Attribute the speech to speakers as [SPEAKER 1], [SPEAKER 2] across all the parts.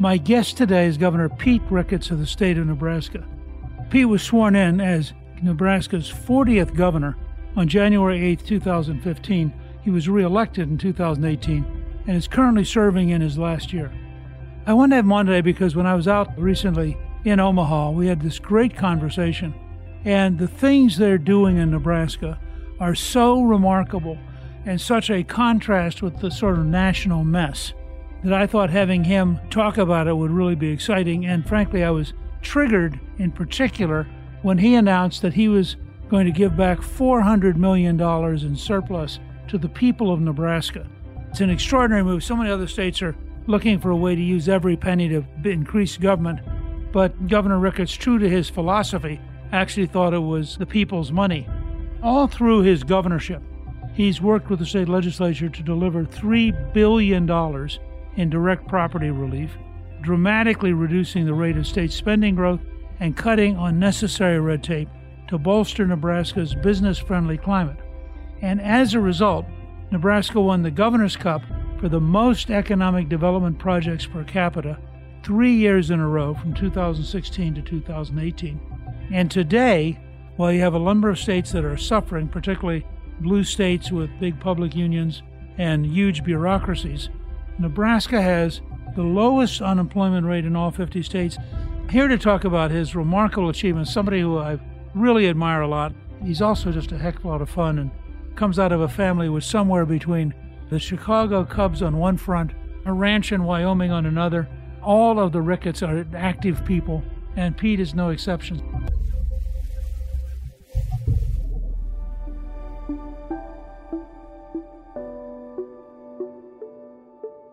[SPEAKER 1] my guest today is Governor Pete Ricketts of the state of Nebraska. Pete was sworn in as Nebraska's 40th governor on January 8, 2015. He was reelected in 2018 and is currently serving in his last year. I wanted to have him on today because when I was out recently in Omaha, we had this great conversation. And the things they're doing in Nebraska are so remarkable and such a contrast with the sort of national mess that I thought having him talk about it would really be exciting. And frankly, I was triggered in particular when he announced that he was going to give back $400 million in surplus to the people of Nebraska. It's an extraordinary move. So many other states are looking for a way to use every penny to increase government. But Governor Ricketts, true to his philosophy, actually thought it was the people's money. All through his governorship, he's worked with the state legislature to deliver $3 billion in direct property relief, dramatically reducing the rate of state spending growth and cutting unnecessary red tape to bolster Nebraska's business friendly climate. And as a result, Nebraska won the Governor's Cup for the most economic development projects per capita three years in a row from 2016 to 2018. And today, while you have a number of states that are suffering, particularly blue states with big public unions and huge bureaucracies, Nebraska has the lowest unemployment rate in all 50 states. Here to talk about his remarkable achievements, somebody who I really admire a lot. He's also just a heck of a lot of fun and comes out of a family with somewhere between the Chicago Cubs on one front, a ranch in Wyoming on another. All of the Ricketts are active people, and Pete is no exception.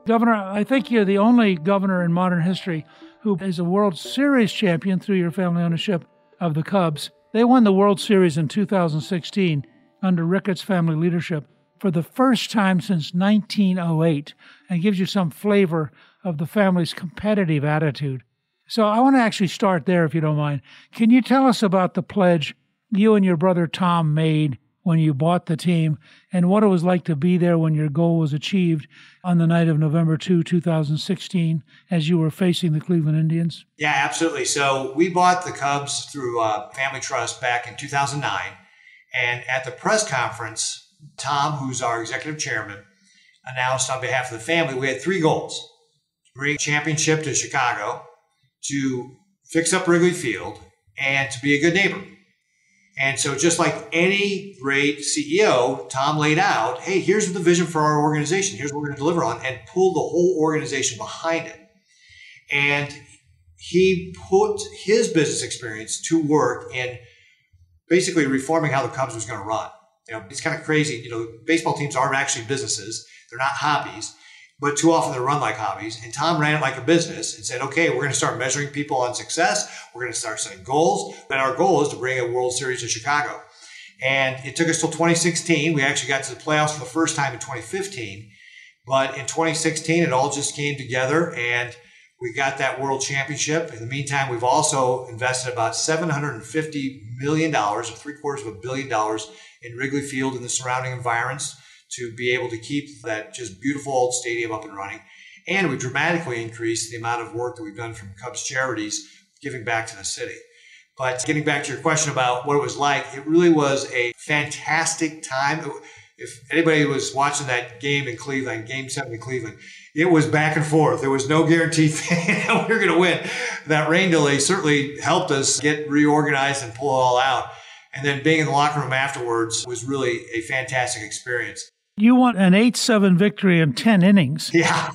[SPEAKER 1] Governor, I think you're the only governor in modern history who is a World Series champion through your family ownership of the Cubs. They won the World Series in 2016 under Ricketts family leadership for the first time since 1908 and gives you some flavor of the family's competitive attitude. So I want to actually start there if you don't mind. Can you tell us about the pledge you and your brother Tom made when you bought the team and what it was like to be there when your goal was achieved on the night of November 2, 2016, as you were facing the Cleveland Indians?
[SPEAKER 2] Yeah, absolutely. So we bought the Cubs through uh, Family Trust back in 2009. And at the press conference, Tom, who's our executive chairman, announced on behalf of the family we had three goals to bring championship to Chicago, to fix up Wrigley Field, and to be a good neighbor. And so, just like any great CEO, Tom laid out, hey, here's the vision for our organization. Here's what we're going to deliver on, and pull the whole organization behind it. And he put his business experience to work in basically reforming how the Cubs was going to run. You know, it's kind of crazy. You know, baseball teams aren't actually businesses; they're not hobbies but too often they're run like hobbies. And Tom ran it like a business and said, okay, we're going to start measuring people on success. We're going to start setting goals. And our goal is to bring a World Series to Chicago. And it took us till 2016. We actually got to the playoffs for the first time in 2015. But in 2016, it all just came together and we got that world championship. In the meantime, we've also invested about $750 million, or three quarters of a billion dollars, in Wrigley Field and the surrounding environs to be able to keep that just beautiful old stadium up and running. And we dramatically increased the amount of work that we've done from Cubs charities giving back to the city. But getting back to your question about what it was like, it really was a fantastic time. If anybody was watching that game in Cleveland, game seven in Cleveland, it was back and forth. There was no guarantee that we were going to win. That rain delay certainly helped us get reorganized and pull it all out. And then being in the locker room afterwards was really a fantastic experience.
[SPEAKER 1] You want an 8 7 victory in 10 innings.
[SPEAKER 2] Yeah.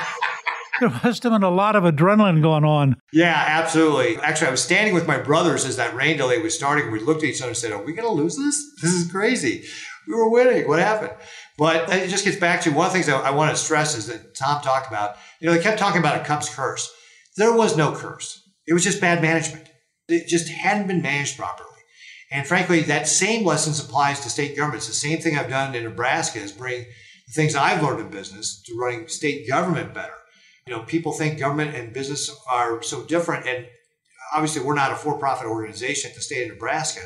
[SPEAKER 1] there must have been a lot of adrenaline going on.
[SPEAKER 2] Yeah, absolutely. Actually, I was standing with my brothers as that rain delay was starting. We looked at each other and said, Are we going to lose this? This is crazy. We were winning. What happened? But it just gets back to one of the things I want to stress is that Tom talked about. You know, they kept talking about a Cubs curse. There was no curse, it was just bad management. It just hadn't been managed properly. And frankly, that same lessons applies to state governments. The same thing I've done in Nebraska is bring the things I've learned in business to running state government better. You know, people think government and business are so different, and obviously we're not a for-profit organization at the state of Nebraska,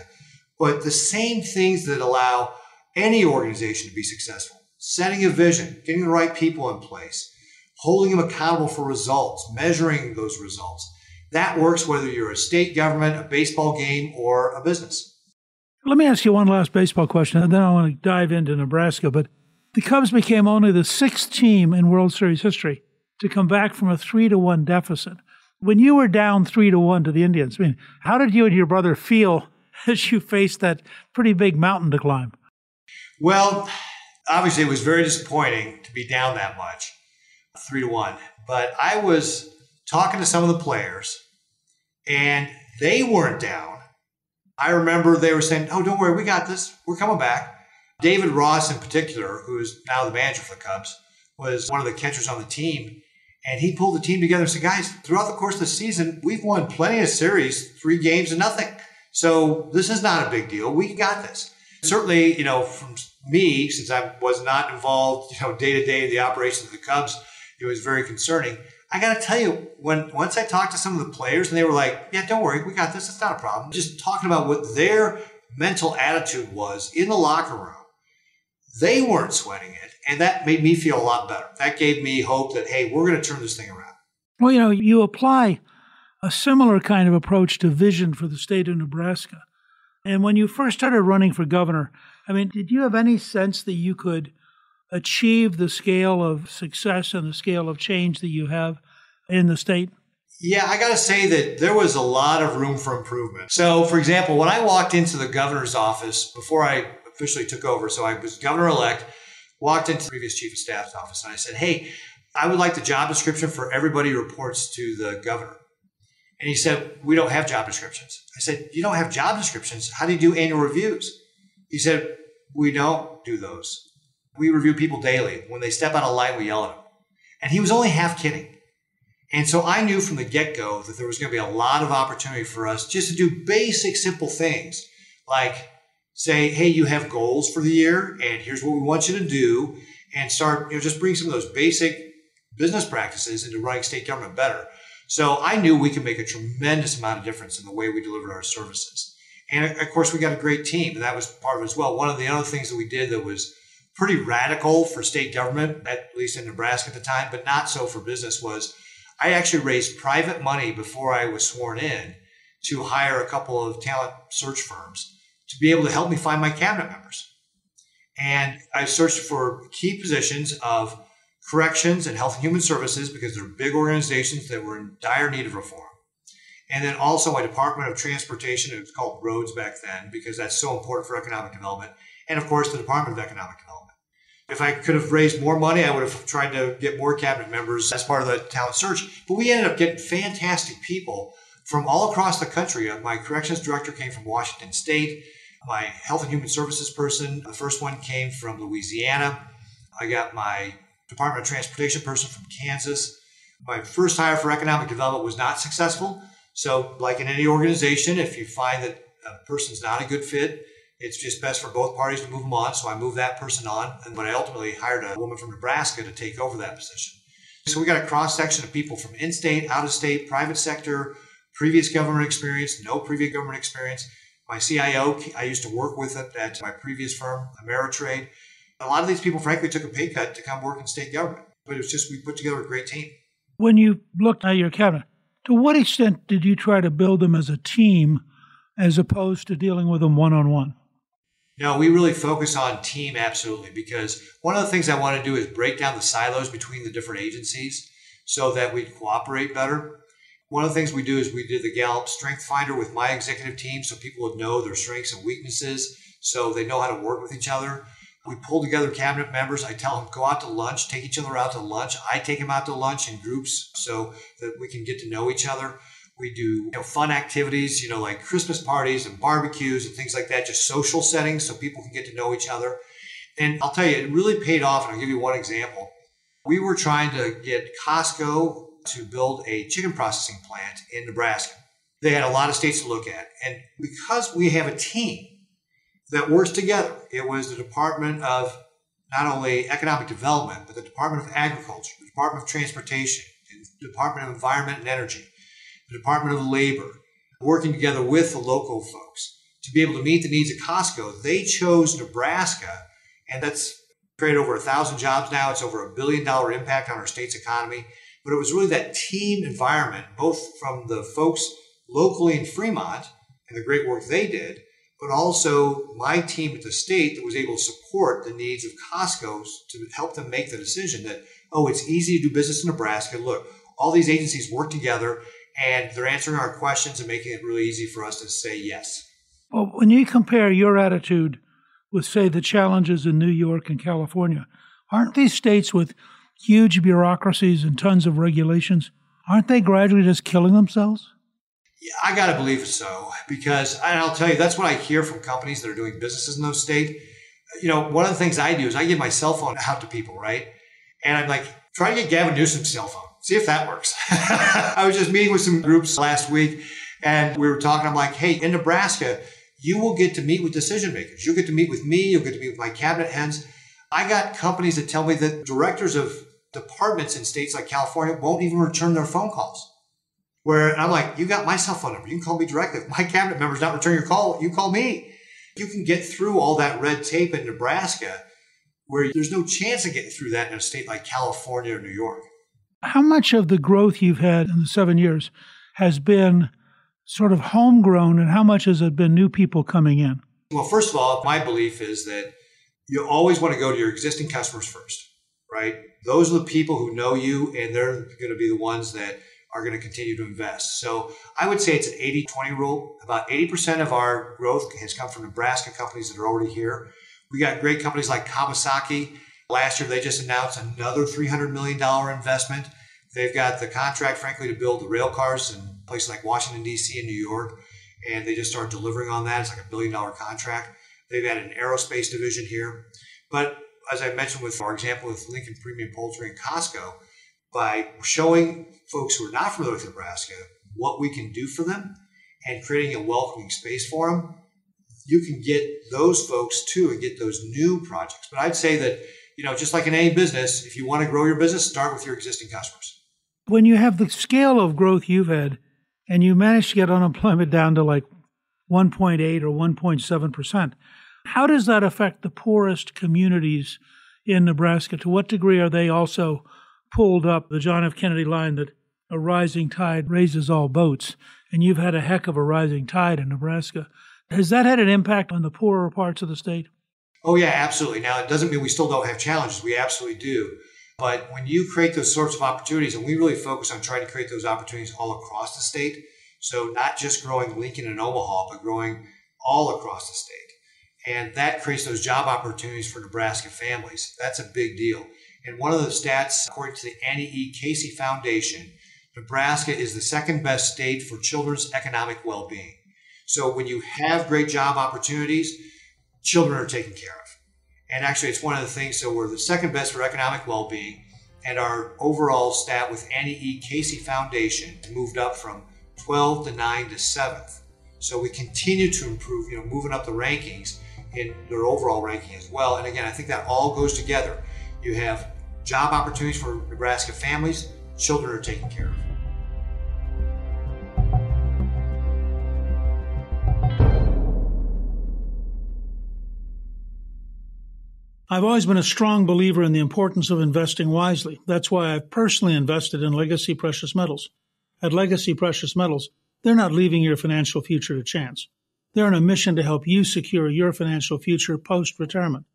[SPEAKER 2] but the same things that allow any organization to be successful: setting a vision, getting the right people in place, holding them accountable for results, measuring those results. That works whether you're a state government, a baseball game, or a business.
[SPEAKER 1] Let me ask you one last baseball question, and then I want to dive into Nebraska. But the Cubs became only the sixth team in World Series history to come back from a three to one deficit. When you were down three to one to the Indians, I mean, how did you and your brother feel as you faced that pretty big mountain to climb?
[SPEAKER 2] Well, obviously, it was very disappointing to be down that much, three to one. But I was talking to some of the players, and they weren't down I remember they were saying, "Oh, don't worry, we got this. We're coming back." David Ross, in particular, who is now the manager for the Cubs, was one of the catchers on the team, and he pulled the team together and said, "Guys, throughout the course of the season, we've won plenty of series, three games and nothing. So this is not a big deal. We got this." Certainly, you know, from me, since I was not involved, you know, day to day in the operations of the Cubs, it was very concerning. I got to tell you, when once I talked to some of the players and they were like, "Yeah, don't worry, we got this. It's not a problem." Just talking about what their mental attitude was in the locker room, they weren't sweating it, and that made me feel a lot better. That gave me hope that hey, we're going to turn this thing around.
[SPEAKER 1] Well, you know, you apply a similar kind of approach to vision for the state of Nebraska. And when you first started running for governor, I mean, did you have any sense that you could achieve the scale of success and the scale of change that you have in the state?
[SPEAKER 2] Yeah, I got to say that there was a lot of room for improvement. So, for example, when I walked into the governor's office before I officially took over, so I was governor elect, walked into the previous chief of staff's office, and I said, Hey, I would like the job description for everybody who reports to the governor. And he said, We don't have job descriptions. I said, You don't have job descriptions? How do you do annual reviews? He said, We don't do those. We review people daily. When they step out of line, we yell at them. And he was only half kidding. And so I knew from the get go that there was going to be a lot of opportunity for us just to do basic, simple things like say, hey, you have goals for the year, and here's what we want you to do, and start, you know, just bring some of those basic business practices into running state government better. So I knew we could make a tremendous amount of difference in the way we delivered our services. And of course, we got a great team, and that was part of it as well. One of the other things that we did that was pretty radical for state government, at least in Nebraska at the time, but not so for business, was I actually raised private money before I was sworn in to hire a couple of talent search firms to be able to help me find my cabinet members. And I searched for key positions of corrections and health and human services because they're big organizations that were in dire need of reform. And then also my Department of Transportation, it was called Roads back then because that's so important for economic development. And of course, the Department of Economic Development. If I could have raised more money, I would have tried to get more cabinet members as part of the talent search. But we ended up getting fantastic people from all across the country. Uh, my corrections director came from Washington State. My health and human services person, the first one came from Louisiana. I got my Department of Transportation person from Kansas. My first hire for economic development was not successful. So, like in any organization, if you find that a person's not a good fit, it's just best for both parties to move them on. So I moved that person on, and but I ultimately hired a woman from Nebraska to take over that position. So we got a cross section of people from in-state, out-of-state, private sector, previous government experience, no previous government experience. My CIO, I used to work with it at my previous firm, Ameritrade. A lot of these people, frankly, took a pay cut to come work in state government, but it was just we put together a great team.
[SPEAKER 1] When you looked at your cabinet, to what extent did you try to build them as a team as opposed to dealing with them one on one?
[SPEAKER 2] No, we really focus on team absolutely because one of the things I want to do is break down the silos between the different agencies so that we cooperate better. One of the things we do is we did the Gallup Strength Finder with my executive team so people would know their strengths and weaknesses so they know how to work with each other. We pull together cabinet members. I tell them, go out to lunch, take each other out to lunch. I take them out to lunch in groups so that we can get to know each other. We do you know, fun activities, you know, like Christmas parties and barbecues and things like that, just social settings so people can get to know each other. And I'll tell you, it really paid off. And I'll give you one example. We were trying to get Costco to build a chicken processing plant in Nebraska. They had a lot of states to look at. And because we have a team that works together, it was the Department of not only Economic Development, but the Department of Agriculture, the Department of Transportation, the Department of Environment and Energy, the Department of Labor, working together with the local folks to be able to meet the needs of Costco. They chose Nebraska, and that's created over a thousand jobs now. It's over a billion dollar impact on our state's economy. But it was really that team environment, both from the folks locally in Fremont and the great work they did, but also my team at the state that was able to support the needs of Costco's to help them make the decision that, oh, it's easy to do business in Nebraska. Look, all these agencies work together and they're answering our questions and making it really easy for us to say yes.
[SPEAKER 1] Well, when you compare your attitude with, say, the challenges in New York and California, aren't these states with huge bureaucracies and tons of regulations, aren't they gradually just killing themselves?
[SPEAKER 2] Yeah, I got to believe so because I'll tell you, that's what I hear from companies that are doing businesses in those states. You know, one of the things I do is I give my cell phone out to people, right? And I'm like, try to get Gavin Newsom's cell phone see if that works. I was just meeting with some groups last week and we were talking. I'm like, hey, in Nebraska, you will get to meet with decision makers. You'll get to meet with me. You'll get to meet with my cabinet heads. I got companies that tell me that directors of departments in states like California won't even return their phone calls. Where I'm like, you got my cell phone number. You can call me directly. If my cabinet member's not return your call, you call me. You can get through all that red tape in Nebraska where there's no chance of getting through that in a state like California or New York.
[SPEAKER 1] How much of the growth you've had in the seven years has been sort of homegrown, and how much has it been new people coming in?
[SPEAKER 2] Well, first of all, my belief is that you always want to go to your existing customers first, right? Those are the people who know you, and they're going to be the ones that are going to continue to invest. So I would say it's an 80 20 rule. About 80% of our growth has come from Nebraska companies that are already here. We got great companies like Kawasaki Last year, they just announced another $300 million investment. They've got the contract, frankly, to build the rail cars in places like Washington, D.C. and New York. And they just started delivering on that. It's like a billion dollar contract. They've had an aerospace division here. But as I mentioned with our example with Lincoln Premium Poultry and Costco, by showing folks who are not familiar with Nebraska what we can do for them and creating a welcoming space for them, you can get those folks too and get those new projects. But I'd say that you know, just like in any business, if you want to grow your business, start with your existing customers.
[SPEAKER 1] When you have the scale of growth you've had and you manage to get unemployment down to like 1.8 or 1.7%, how does that affect the poorest communities in Nebraska? To what degree are they also pulled up the John F. Kennedy line that a rising tide raises all boats? And you've had a heck of a rising tide in Nebraska. Has that had an impact on the poorer parts of the state?
[SPEAKER 2] Oh, yeah, absolutely. Now, it doesn't mean we still don't have challenges. We absolutely do. But when you create those sorts of opportunities, and we really focus on trying to create those opportunities all across the state, So not just growing Lincoln and Omaha, but growing all across the state. And that creates those job opportunities for Nebraska families. That's a big deal. And one of the stats, according to the Annie E. Casey Foundation, Nebraska is the second best state for children's economic well being. So when you have great job opportunities, children are taken care of. And actually, it's one of the things, so we're the second best for economic well being. And our overall stat with Annie E. Casey Foundation moved up from 12 to 9 to 7th. So we continue to improve, you know, moving up the rankings in their overall ranking as well. And again, I think that all goes together. You have job opportunities for Nebraska families, children are taken care of.
[SPEAKER 1] I've always been a strong believer in the importance of investing wisely. That's why I've personally invested in Legacy Precious Metals. At Legacy Precious Metals, they're not leaving your financial future to chance. They're on a mission to help you secure your financial future post retirement.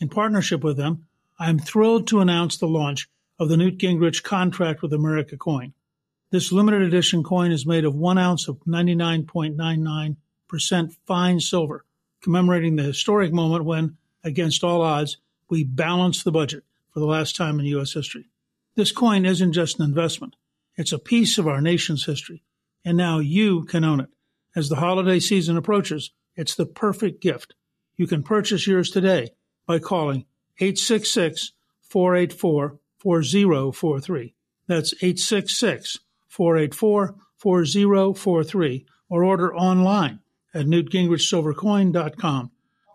[SPEAKER 1] In partnership with them, I am thrilled to announce the launch of the Newt Gingrich Contract with America coin. This limited edition coin is made of one ounce of 99.99% fine silver, commemorating the historic moment when against all odds, we balanced the budget for the last time in U.S. history. This coin isn't just an investment, it's a piece of our nation's history. And now you can own it. As the holiday season approaches, it's the perfect gift. You can purchase yours today by calling 866 484 4043. That's 866 484 4043 or order online at newtgingrichsilvercoin.com.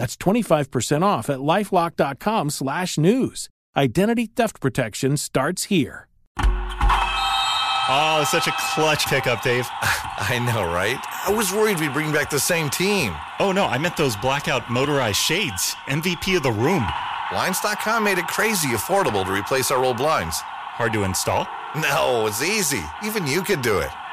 [SPEAKER 3] That's 25% off at lifelock.com slash news. Identity theft protection starts here.
[SPEAKER 4] Oh, such a clutch pickup, Dave.
[SPEAKER 5] I know, right? I was worried we'd bring back the same team.
[SPEAKER 4] Oh, no, I meant those blackout motorized shades. MVP of the room.
[SPEAKER 5] Blinds.com made it crazy affordable to replace our old blinds.
[SPEAKER 4] Hard to install?
[SPEAKER 5] No, it's easy. Even you could do it.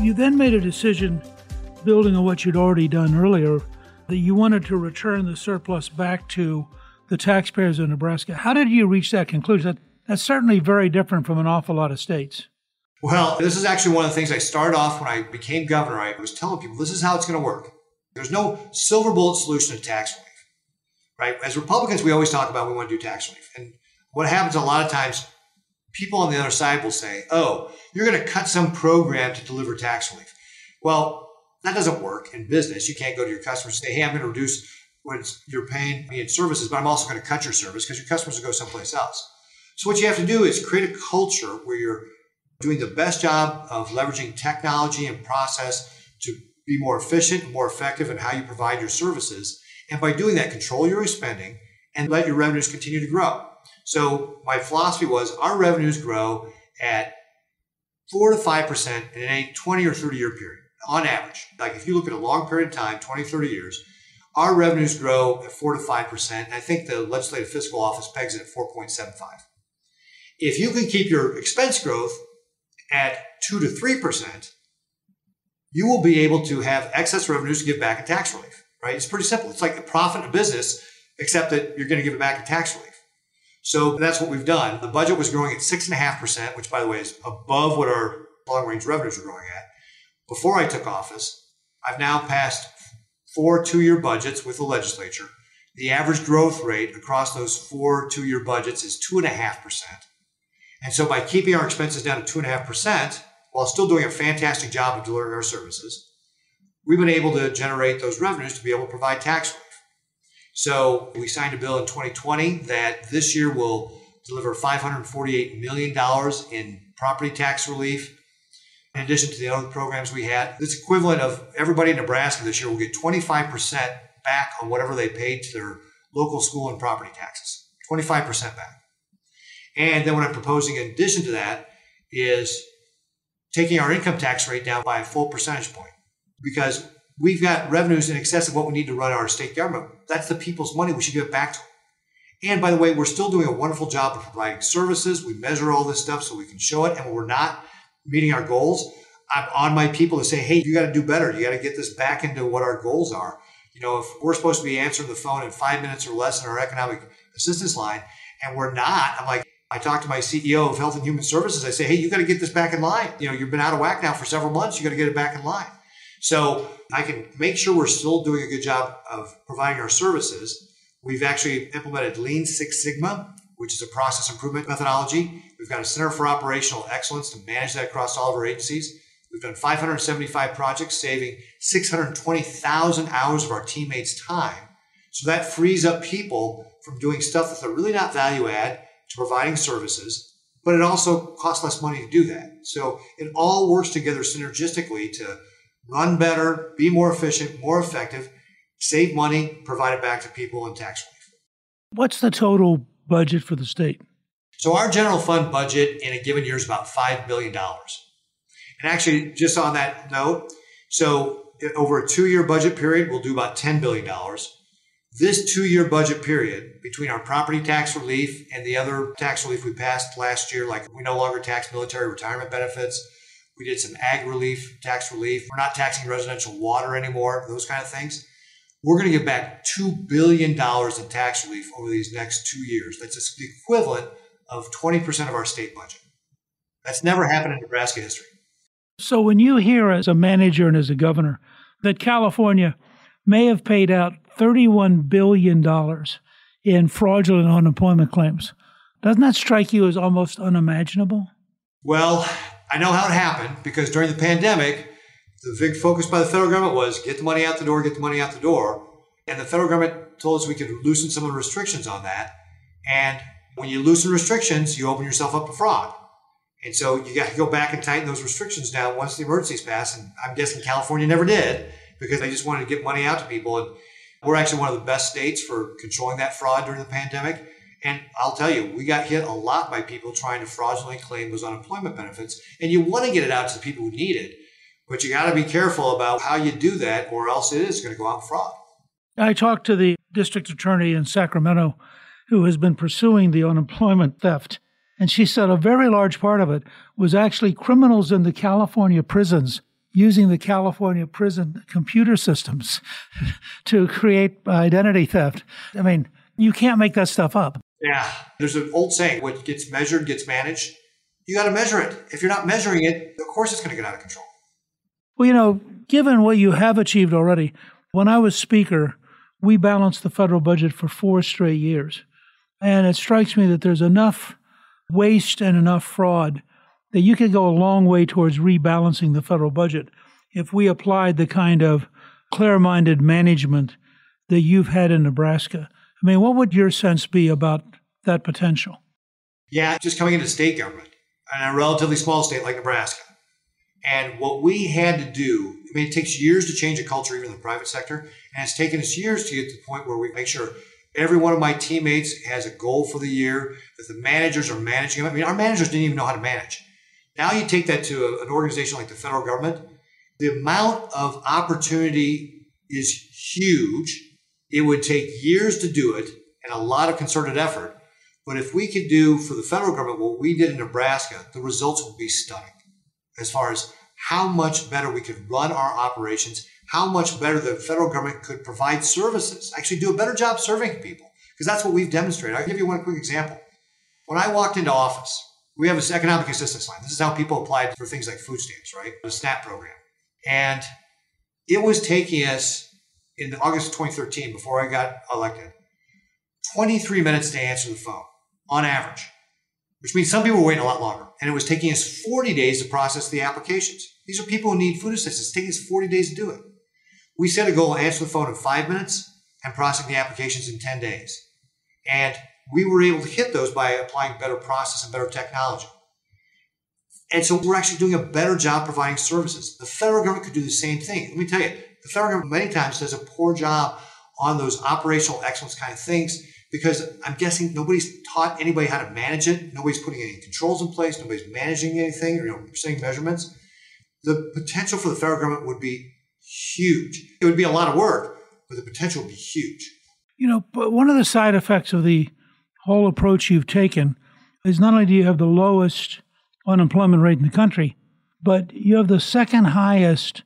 [SPEAKER 1] You then made a decision, building on what you'd already done earlier, that you wanted to return the surplus back to the taxpayers of Nebraska. How did you reach that conclusion? That, that's certainly very different from an awful lot of states.
[SPEAKER 2] Well, this is actually one of the things I started off when I became governor. I was telling people this is how it's going to work. There's no silver bullet solution to tax relief, right? As Republicans, we always talk about we want to do tax relief. And what happens a lot of times, people on the other side will say, oh, you're going to cut some program to deliver tax relief. Well, that doesn't work in business. You can't go to your customers and say, hey, I'm going to reduce what you're paying me in services, but I'm also going to cut your service because your customers will go someplace else. So what you have to do is create a culture where you're doing the best job of leveraging technology and process to be more efficient, more effective in how you provide your services. And by doing that, control your spending and let your revenues continue to grow. So my philosophy was our revenues grow at four to five percent in a 20 or 30 year period on average. Like if you look at a long period of time, 20, 30 years, our revenues grow at 4 to 5%. I think the Legislative Fiscal Office pegs it at 4.75. If you can keep your expense growth at 2 to 3%, you will be able to have excess revenues to give back in tax relief, right? It's pretty simple. It's like a profit a business, except that you're going to give it back in tax relief. So that's what we've done. The budget was growing at 6.5%, which, by the way, is above what our long range revenues are growing at. Before I took office, I've now passed four two year budgets with the legislature. The average growth rate across those four two year budgets is 2.5%. And so by keeping our expenses down to 2.5%, while still doing a fantastic job of delivering our services, we've been able to generate those revenues to be able to provide tax. So we signed a bill in 2020 that this year will deliver $548 million in property tax relief. In addition to the other programs we had, this equivalent of everybody in Nebraska this year will get 25% back on whatever they paid to their local school and property taxes. 25% back. And then what I'm proposing in addition to that is taking our income tax rate down by a full percentage point because we've got revenues in excess of what we need to run our state government. That's the people's money. We should give it back to them. And by the way, we're still doing a wonderful job of providing services. We measure all this stuff so we can show it. And when we're not meeting our goals, I'm on my people to say, hey, you got to do better. You got to get this back into what our goals are. You know, if we're supposed to be answering the phone in five minutes or less in our economic assistance line, and we're not, I'm like, I talked to my CEO of Health and Human Services. I say, hey, you got to get this back in line. You know, you've been out of whack now for several months. You got to get it back in line. So I can make sure we're still doing a good job of providing our services. We've actually implemented Lean Six Sigma, which is a process improvement methodology. We've got a Center for Operational Excellence to manage that across all of our agencies. We've done 575 projects, saving 620,000 hours of our teammates' time. So that frees up people from doing stuff that they're really not value add to providing services, but it also costs less money to do that. So it all works together synergistically to run better, be more efficient, more effective, save money, provide it back to people in tax relief.
[SPEAKER 1] What's the total budget for the state?
[SPEAKER 2] So our general fund budget in a given year is about $5 billion. And actually, just on that note, so over a two year budget period, we'll do about $10 billion. This two year budget period between our property tax relief and the other tax relief we passed last year, like we no longer tax military retirement benefits, we did some ag relief, tax relief. We're not taxing residential water anymore, those kind of things. We're going to give back $2 billion in tax relief over these next two years. That's the equivalent of 20% of our state budget. That's never happened in Nebraska history.
[SPEAKER 1] So when you hear as a manager and as a governor that California may have paid out $31 billion in fraudulent unemployment claims. Doesn't that strike you as almost unimaginable?
[SPEAKER 2] Well, I know how it happened because during the pandemic, the big focus by the federal government was get the money out the door, get the money out the door. And the federal government told us we could loosen some of the restrictions on that. And when you loosen restrictions, you open yourself up to fraud. And so you got to go back and tighten those restrictions down once the emergencies pass. And I'm guessing California never did because they just wanted to get money out to people. And we're actually one of the best states for controlling that fraud during the pandemic. And I'll tell you, we got hit a lot by people trying to fraudulently claim those unemployment benefits. And you want to get it out to the people who need it, but you got to be careful about how you do that, or else it is going to go out fraud.
[SPEAKER 1] I talked to the district attorney in Sacramento who has been pursuing the unemployment theft. And she said a very large part of it was actually criminals in the California prisons using the California prison computer systems to create identity theft. I mean, you can't make that stuff up.
[SPEAKER 2] Yeah. There's an old saying what gets measured gets managed. You got to measure it. If you're not measuring it, of course it's going to get out of control.
[SPEAKER 1] Well, you know, given what you have achieved already, when I was Speaker, we balanced the federal budget for four straight years. And it strikes me that there's enough waste and enough fraud that you could go a long way towards rebalancing the federal budget if we applied the kind of clear minded management that you've had in Nebraska. I mean, what would your sense be about that potential?
[SPEAKER 2] Yeah, just coming into state government in a relatively small state like Nebraska. And what we had to do, I mean, it takes years to change a culture, even in the private sector. And it's taken us years to get to the point where we make sure every one of my teammates has a goal for the year, that the managers are managing them. I mean, our managers didn't even know how to manage. Now you take that to a, an organization like the federal government, the amount of opportunity is huge. It would take years to do it and a lot of concerted effort. But if we could do for the federal government what we did in Nebraska, the results would be stunning as far as how much better we could run our operations, how much better the federal government could provide services, actually do a better job serving people, because that's what we've demonstrated. I'll give you one quick example. When I walked into office, we have this economic assistance line. This is how people applied for things like food stamps, right? The SNAP program. And it was taking us in August 2013, before I got elected, 23 minutes to answer the phone on average, which means some people were waiting a lot longer. And it was taking us 40 days to process the applications. These are people who need food assistance. It's taking us 40 days to do it. We set a goal to answer the phone in five minutes and process the applications in 10 days. And we were able to hit those by applying better process and better technology. And so we're actually doing a better job providing services. The federal government could do the same thing. Let me tell you, the federal government many times does a poor job on those operational excellence kind of things because I'm guessing nobody's taught anybody how to manage it. Nobody's putting any controls in place. Nobody's managing anything or you know, setting measurements. The potential for the federal government would be huge. It would be a lot of work, but the potential would be huge.
[SPEAKER 1] You know, but one of the side effects of the whole approach you've taken is not only do you have the lowest unemployment rate in the country, but you have the second highest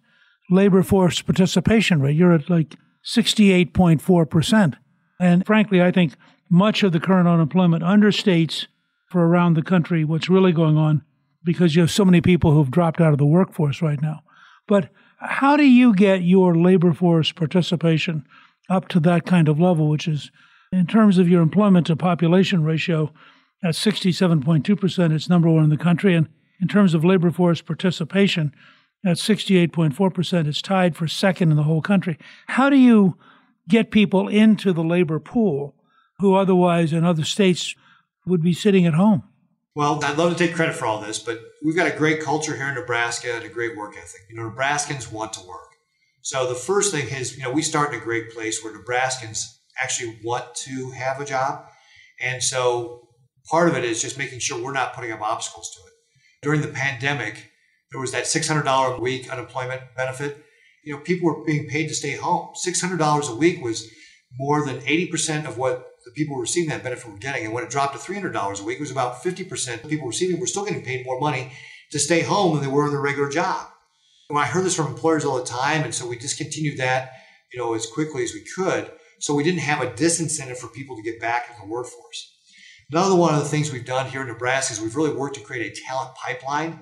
[SPEAKER 1] labor force participation rate. You're at like 68.4%. And frankly, I think much of the current unemployment understates for around the country what's really going on because you have so many people who've dropped out of the workforce right now. But how do you get your labor force participation up to that kind of level, which is in terms of your employment to population ratio, at 67.2%, it's number one in the country. And in terms of labor force participation, at 68.4%, it's tied for second in the whole country. How do you get people into the labor pool who otherwise in other states would be sitting at home?
[SPEAKER 2] Well, I'd love to take credit for all this, but we've got a great culture here in Nebraska and a great work ethic. You know, Nebraskans want to work. So the first thing is, you know, we start in a great place where Nebraskans actually want to have a job. And so part of it is just making sure we're not putting up obstacles to it. During the pandemic, there was that $600 a week unemployment benefit. You know, people were being paid to stay home. $600 a week was more than 80% of what the people receiving that benefit were getting. And when it dropped to $300 a week, it was about 50% of people receiving were still getting paid more money to stay home than they were in their regular job. And I heard this from employers all the time. And so we discontinued that, you know, as quickly as we could. So we didn't have a disincentive for people to get back into the workforce. Another one of the things we've done here in Nebraska is we've really worked to create a talent pipeline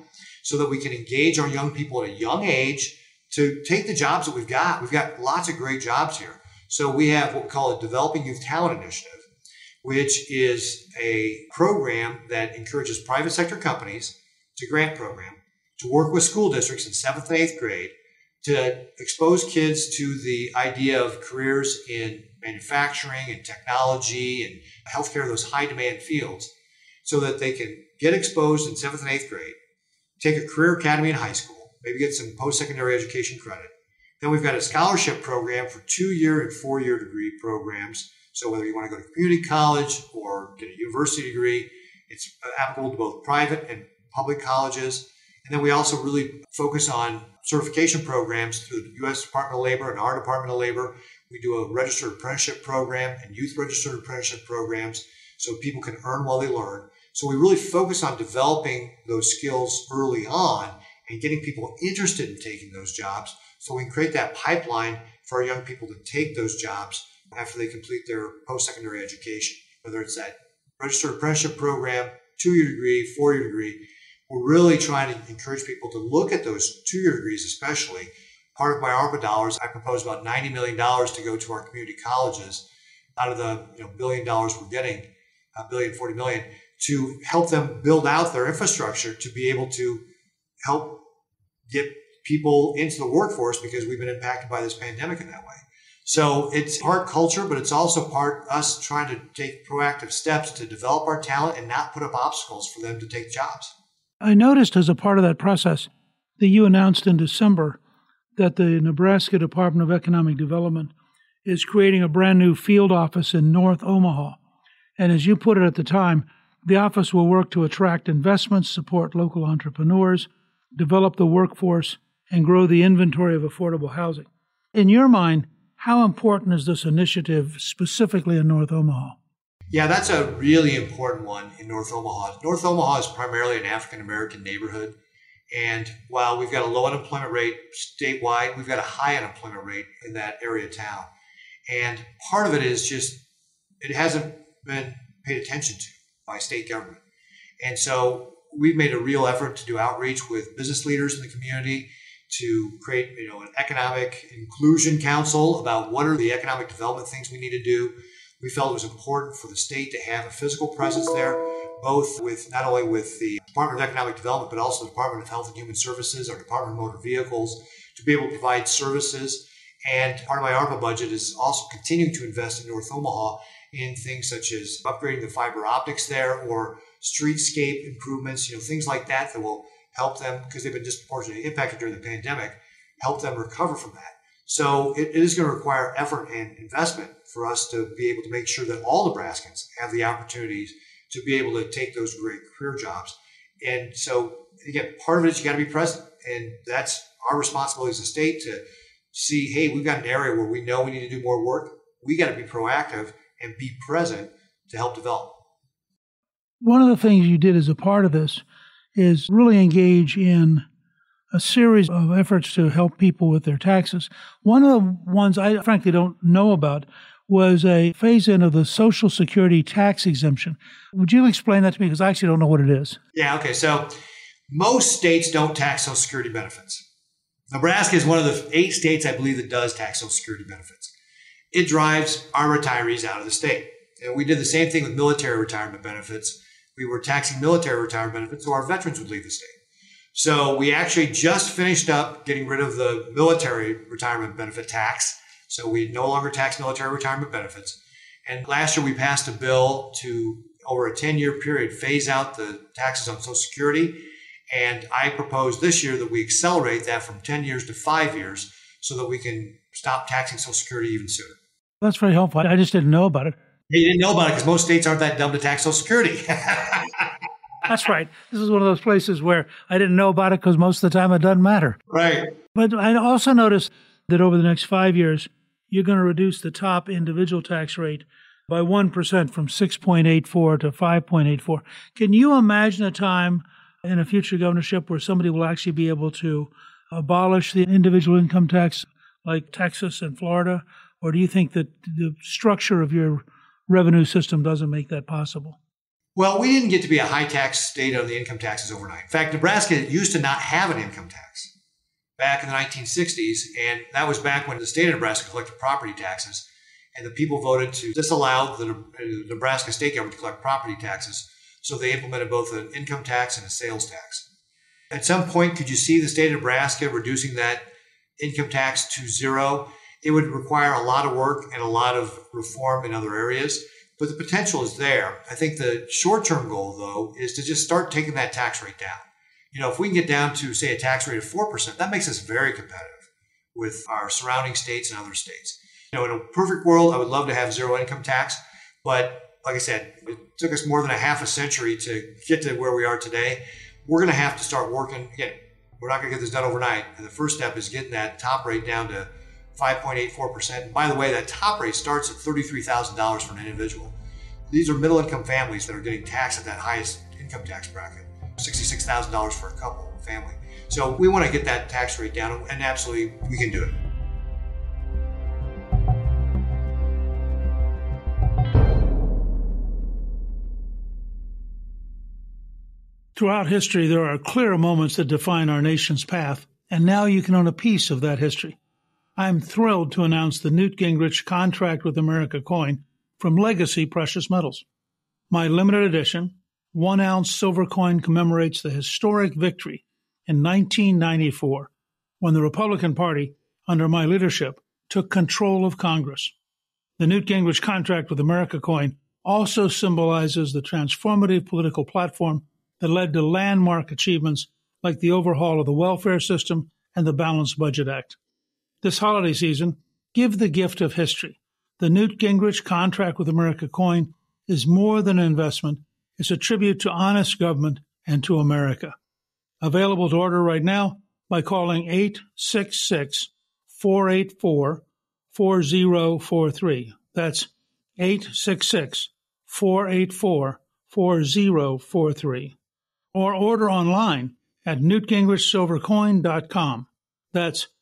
[SPEAKER 2] so that we can engage our young people at a young age to take the jobs that we've got. We've got lots of great jobs here. So we have what we call a Developing Youth Talent Initiative, which is a program that encourages private sector companies, it's a grant program, to work with school districts in seventh and eighth grade to expose kids to the idea of careers in manufacturing and technology and healthcare, those high demand fields, so that they can get exposed in seventh and eighth grade, take a career academy in high school, maybe get some post secondary education credit. Then we've got a scholarship program for two year and four year degree programs. So whether you want to go to community college or get a university degree, it's applicable to both private and public colleges. And then we also really focus on certification programs through the U.S. Department of Labor and our Department of Labor. We do a registered apprenticeship program and youth registered apprenticeship programs so people can earn while they learn. So we really focus on developing those skills early on and getting people interested in taking those jobs so we can create that pipeline for our young people to take those jobs after they complete their post-secondary education, whether it's that registered apprenticeship program, two-year degree, four-year degree. We're really trying to encourage people to look at those two-year degrees, especially. Part of my ARPA dollars, I propose about $90 million to go to our community colleges out of the you know, billion dollars we're getting, a billion, 40 million, to help them build out their infrastructure to be able to help get people into the workforce because we've been impacted by this pandemic in that way. So it's part culture, but it's also part us trying to take proactive steps to develop our talent and not put up obstacles for them to take jobs.
[SPEAKER 1] I noticed as a part of that process that you announced in December that the Nebraska Department of Economic Development is creating a brand new field office in North Omaha. And as you put it at the time, the office will work to attract investments, support local entrepreneurs, develop the workforce, and grow the inventory of affordable housing. In your mind, how important is this initiative specifically in North Omaha?
[SPEAKER 2] Yeah, that's a really important one in North Omaha. North Omaha is primarily an African American neighborhood. And while we've got a low unemployment rate statewide, we've got a high unemployment rate in that area of town. And part of it is just it hasn't been paid attention to by state government. And so we've made a real effort to do outreach with business leaders in the community to create you know an economic inclusion council about what are the economic development things we need to do. We felt it was important for the state to have a physical presence there, both with not only with the Department of Economic Development, but also the Department of Health and Human Services, our Department of Motor Vehicles, to be able to provide services. And part of my ARPA budget is also continuing to invest in North Omaha in things such as upgrading the fiber optics there or streetscape improvements, you know, things like that that will help them because they've been disproportionately impacted during the pandemic, help them recover from that. So it, it is going to require effort and investment for us to be able to make sure that all Nebraskans have the opportunities to be able to take those great career jobs. And so again, part of it is you got to be present, and that's our responsibility as a state to see, hey, we've got an area where we know we need to do more work. We got to be proactive and be present to help develop.
[SPEAKER 1] One of the things you did as a part of this is really engage in a series of efforts to help people with their taxes. One of the ones I frankly don't know about was a phase in of the Social Security tax exemption. Would you explain that to me? Because I actually don't know what it is.
[SPEAKER 2] Yeah, okay. So most states don't tax Social Security benefits. Nebraska is one of the eight states, I believe, that does tax Social Security benefits. It drives our retirees out of the state. And we did the same thing with military retirement benefits we were taxing military retirement benefits, so our veterans would leave the state. So we actually just finished up getting rid of the military retirement benefit tax. So we no longer tax military retirement benefits. And last year we passed a bill to, over a 10 year period, phase out the taxes on Social Security. And I propose this year that we accelerate that from 10 years to five years so that we can stop taxing Social Security even sooner.
[SPEAKER 1] That's very helpful. I just didn't know about it.
[SPEAKER 2] You didn't know about it because most states aren't that dumb to tax Social Security.
[SPEAKER 1] That's right. This is one of those places where I didn't know about it because most of the time it doesn't matter.
[SPEAKER 2] Right.
[SPEAKER 1] But I also noticed that over the next five years, you're going to reduce the top individual tax rate by 1% from 6.84 to 5.84. Can you imagine a time in a future governorship where somebody will actually be able to abolish the individual income tax like Texas and Florida? Or do you think that the structure of your revenue system doesn't make that possible?
[SPEAKER 2] Well, we didn't get to be a high tax state on the income taxes overnight. In fact, Nebraska used to not have an income tax back in the 1960s, and that was back when the state of Nebraska collected property taxes, and the people voted to disallow the uh, Nebraska state government to collect property taxes. So they implemented both an income tax and a sales tax. At some point, could you see the state of Nebraska reducing that income tax to zero it would require a lot of work and a lot of reform in other areas, but the potential is there. I think the short term goal, though, is to just start taking that tax rate down. You know, if we can get down to, say, a tax rate of 4%, that makes us very competitive with our surrounding states and other states. You know, in a perfect world, I would love to have zero income tax, but like I said, it took us more than a half a century to get to where we are today. We're going to have to start working. Again, we're not going to get this done overnight. And the first step is getting that top rate down to 5.84%. And by the way, that top rate starts at $33,000 for an individual. These are middle income families that are getting taxed at that highest income tax bracket. $66,000 for a couple, family. So we want to get that tax rate down, and absolutely we can do it.
[SPEAKER 1] Throughout history, there are clear moments that define our nation's path, and now you can own a piece of that history. I'm thrilled to announce the Newt Gingrich Contract with America coin from Legacy Precious Metals. My limited edition, one ounce silver coin commemorates the historic victory in 1994 when the Republican Party, under my leadership, took control of Congress. The Newt Gingrich Contract with America coin also symbolizes the transformative political platform that led to landmark achievements like the overhaul of the welfare system and the Balanced Budget Act. This holiday season, give the gift of history. The Newt Gingrich Contract with America coin is more than an investment, it's a tribute to honest government and to America. Available to order right now by calling 866 484 4043. That's 866 484 4043 or order online at newtgingrichsilvercoin.com. That's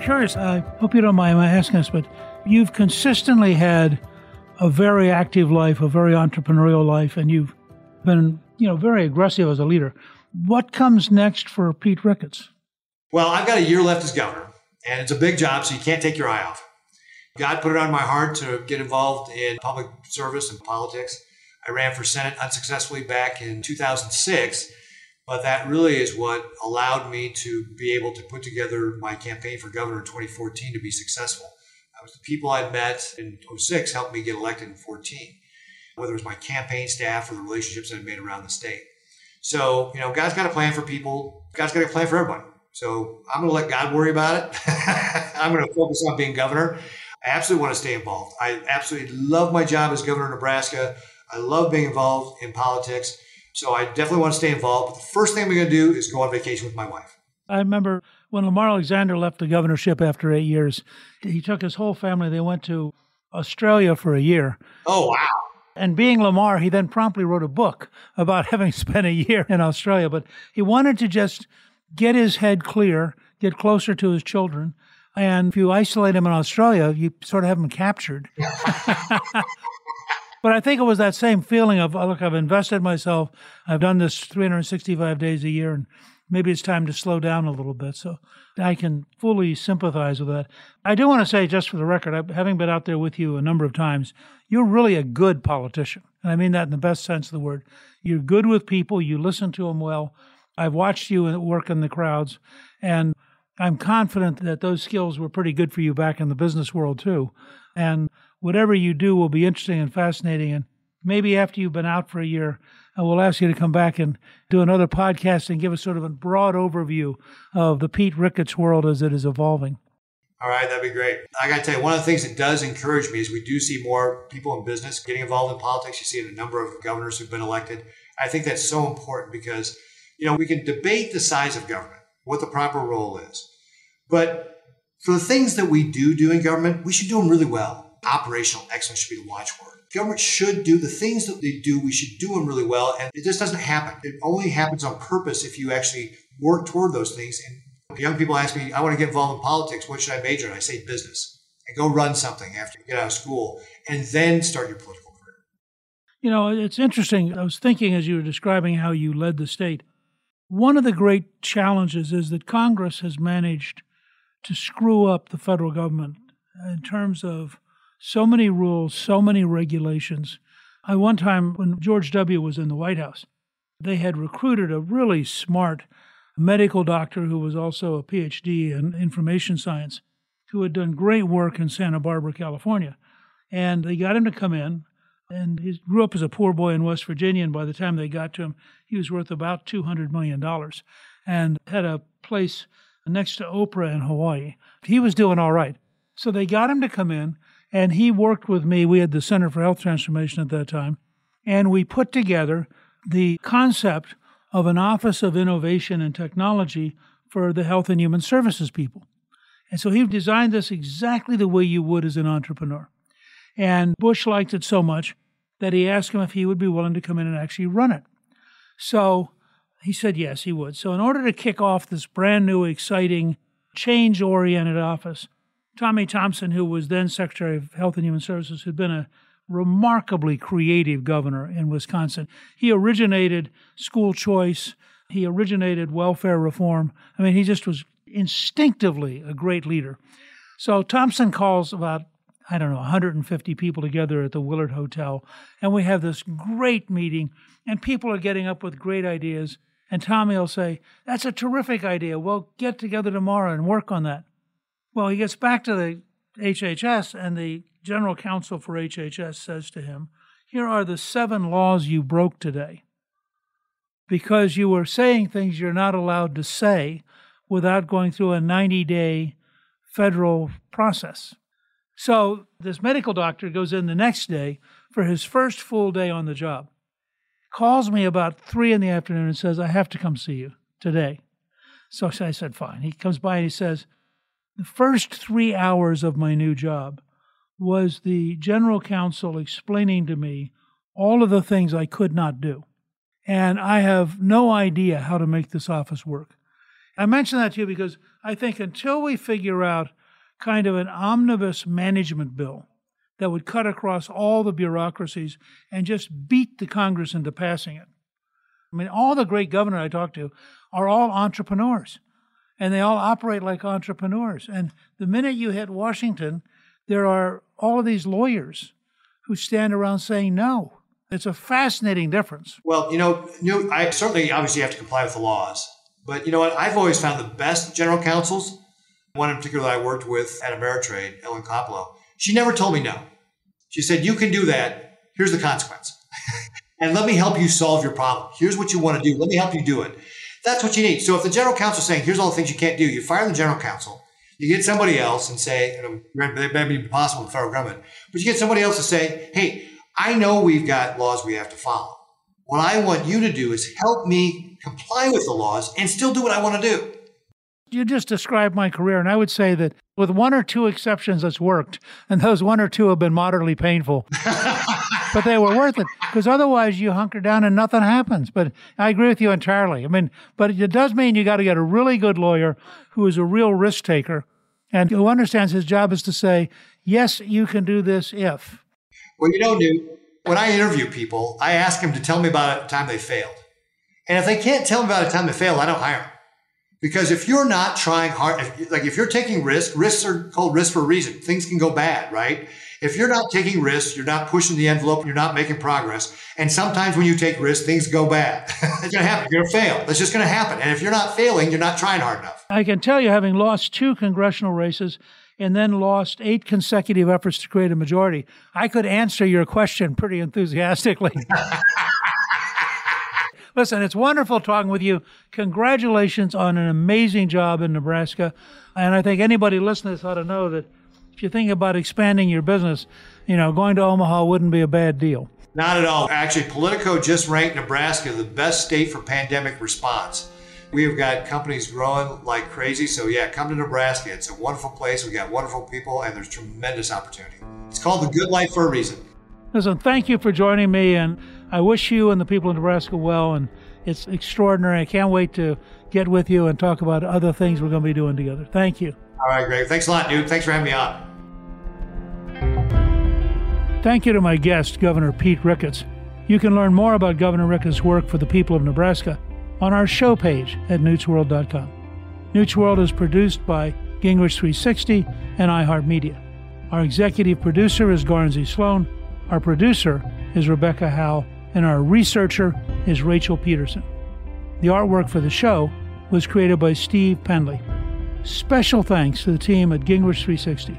[SPEAKER 1] Curious. I hope you don't mind my asking this, but you've consistently had a very active life, a very entrepreneurial life, and you've been, you know, very aggressive as a leader. What comes next for Pete Ricketts?
[SPEAKER 2] Well, I've got a year left as governor, and it's a big job, so you can't take your eye off. God put it on my heart to get involved in public service and politics. I ran for Senate unsuccessfully back in 2006 but that really is what allowed me to be able to put together my campaign for governor in 2014 to be successful. Was the people I met in 06 helped me get elected in 14, whether it was my campaign staff or the relationships I've made around the state. So, you know, God's got a plan for people. God's got a plan for everybody. So I'm going to let God worry about it. I'm going to focus on being governor. I absolutely want to stay involved. I absolutely love my job as governor of Nebraska. I love being involved in politics. So I definitely want to stay involved. But the first thing I'm going to do is go on vacation with my wife.
[SPEAKER 1] I remember when Lamar Alexander left the governorship after eight years, he took his whole family. They went to Australia for a year.
[SPEAKER 2] Oh, wow.
[SPEAKER 1] And being Lamar, he then promptly wrote a book about having spent a year in Australia. But he wanted to just get his head clear, get closer to his children. And if you isolate him in Australia, you sort of have him captured. But I think it was that same feeling of, oh, look, I've invested myself. I've done this 365 days a year. And maybe it's time to slow down a little bit. So I can fully sympathize with that. I do want to say, just for the record, having been out there with you a number of times, you're really a good politician. And I mean that in the best sense of the word. You're good with people, you listen to them well. I've watched you work in the crowds, and I'm confident that those skills were pretty good for you back in the business world, too. And whatever you do will be interesting and fascinating. And maybe after you've been out for a year, I will ask you to come back and do another podcast and give us sort of a broad overview of the Pete Ricketts world as it is evolving.
[SPEAKER 2] All right, that'd be great. I got to tell you, one of the things that does encourage me is we do see more people in business getting involved in politics. You see a number of governors who've been elected. I think that's so important because, you know, we can debate the size of government, what the proper role is. But for the things that we do do in government, we should do them really well. Operational excellence should be the watchword. Government should do the things that they do, we should do them really well. And it just doesn't happen. It only happens on purpose if you actually work toward those things and Young people ask me, I want to get involved in politics. What should I major in? I say business. And go run something after you get out of school and then start your political career.
[SPEAKER 1] You know, it's interesting. I was thinking as you were describing how you led the state. One of the great challenges is that Congress has managed to screw up the federal government in terms of so many rules, so many regulations. I one time when George W was in the White House, they had recruited a really smart medical doctor who was also a PhD in information science, who had done great work in Santa Barbara, California. And they got him to come in. And he grew up as a poor boy in West Virginia. And by the time they got to him, he was worth about $200 million and had a place next to Oprah in Hawaii. He was doing all right. So they got him to come in, and he worked with me. We had the Center for Health Transformation at that time. And we put together the concept of an Office of Innovation and Technology for the Health and Human Services people. And so he designed this exactly the way you would as an entrepreneur. And Bush liked it so much that he asked him if he would be willing to come in and actually run it. So he said yes, he would. So, in order to kick off this brand new, exciting, change oriented office, Tommy Thompson, who was then Secretary of Health and Human Services, had been a remarkably creative governor in Wisconsin. He originated school choice, he originated welfare reform. I mean, he just was instinctively a great leader. So Thompson calls about I don't know, 150 people together at the Willard Hotel. And we have this great meeting, and people are getting up with great ideas. And Tommy will say, That's a terrific idea. We'll get together tomorrow and work on that. Well, he gets back to the HHS, and the general counsel for HHS says to him, Here are the seven laws you broke today because you were saying things you're not allowed to say without going through a 90 day federal process. So this medical doctor goes in the next day for his first full day on the job, calls me about three in the afternoon and says, I have to come see you today. So I said, fine. He comes by and he says, The first three hours of my new job, was the general counsel explaining to me all of the things I could not do. And I have no idea how to make this office work. I mention that to you because I think until we figure out kind of an omnibus management bill that would cut across all the bureaucracies and just beat the Congress into passing it. I mean, all the great governors I talk to are all entrepreneurs, and they all operate like entrepreneurs. And the minute you hit Washington, there are all of these lawyers who stand around saying no. It's a fascinating difference.
[SPEAKER 2] Well, you know, you I certainly obviously have to comply with the laws, but you know what? I've always found the best general counsels. One in particular that I worked with at Ameritrade, Ellen Koplow. She never told me no. She said, "You can do that. Here's the consequence, and let me help you solve your problem. Here's what you want to do. Let me help you do it." That's what you need. So if the general counsel is saying, "Here's all the things you can't do," you fire the general counsel you get somebody else and say, it may be possible in the federal government, but you get somebody else to say, hey, I know we've got laws we have to follow. What I want you to do is help me comply with the laws and still do what I want to do.
[SPEAKER 1] You just described my career, and I would say that with one or two exceptions, it's worked, and those one or two have been moderately painful. but they were worth it because otherwise you hunker down and nothing happens. But I agree with you entirely. I mean, but it does mean you got to get a really good lawyer who is a real risk taker and who understands his job is to say, yes, you can do this if.
[SPEAKER 2] Well, you know, Newt, when I interview people, I ask them to tell me about a time they failed. And if they can't tell me about a time they failed, I don't hire them. Because if you're not trying hard, if, like if you're taking risks, risks are called risks for a reason. Things can go bad, right? If you're not taking risks, you're not pushing the envelope, you're not making progress. And sometimes when you take risks, things go bad. it's going to happen. You're going to fail. That's just going to happen. And if you're not failing, you're not trying hard enough.
[SPEAKER 1] I can tell you, having lost two congressional races and then lost eight consecutive efforts to create a majority, I could answer your question pretty enthusiastically. Listen, it's wonderful talking with you. Congratulations on an amazing job in Nebraska. And I think anybody listening to this ought to know that if you think about expanding your business, you know, going to Omaha wouldn't be a bad deal.
[SPEAKER 2] Not at all. Actually, Politico just ranked Nebraska the best state for pandemic response. We have got companies growing like crazy. So, yeah, come to Nebraska. It's a wonderful place. We got wonderful people, and there's tremendous opportunity. It's called the good life for a reason.
[SPEAKER 1] Listen, thank you for joining me, and I wish you and the people of Nebraska well. And it's extraordinary. I can't wait to get with you and talk about other things we're going to be doing together. Thank you.
[SPEAKER 2] All right, Greg. Thanks a lot, dude. Thanks for having me on.
[SPEAKER 1] Thank you to my guest, Governor Pete Ricketts. You can learn more about Governor Ricketts' work for the people of Nebraska on our show page at newtsworld.com. Newt's World is produced by Gingrich 360 and iHeartMedia. Our executive producer is Guernsey Sloan. Our producer is Rebecca Howe, and our researcher is Rachel Peterson. The artwork for the show was created by Steve Penley. Special thanks to the team at Gingrich 360.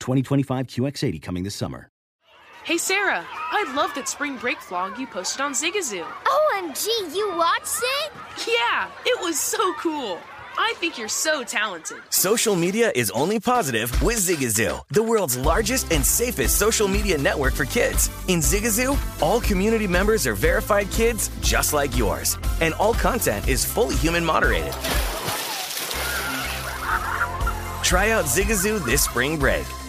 [SPEAKER 6] 2025 QX80 coming this summer.
[SPEAKER 7] Hey Sarah, I love that spring break vlog you posted on Zigazoo.
[SPEAKER 8] OMG, you watched it?
[SPEAKER 7] Yeah, it was so cool. I think you're so talented.
[SPEAKER 9] Social media is only positive with Zigazoo, the world's largest and safest social media network for kids. In Zigazoo, all community members are verified kids just like yours, and all content is fully human moderated. Try out Zigazoo this spring break.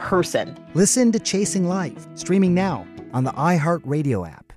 [SPEAKER 10] person.
[SPEAKER 11] Listen to Chasing Life, streaming now on the iHeartRadio app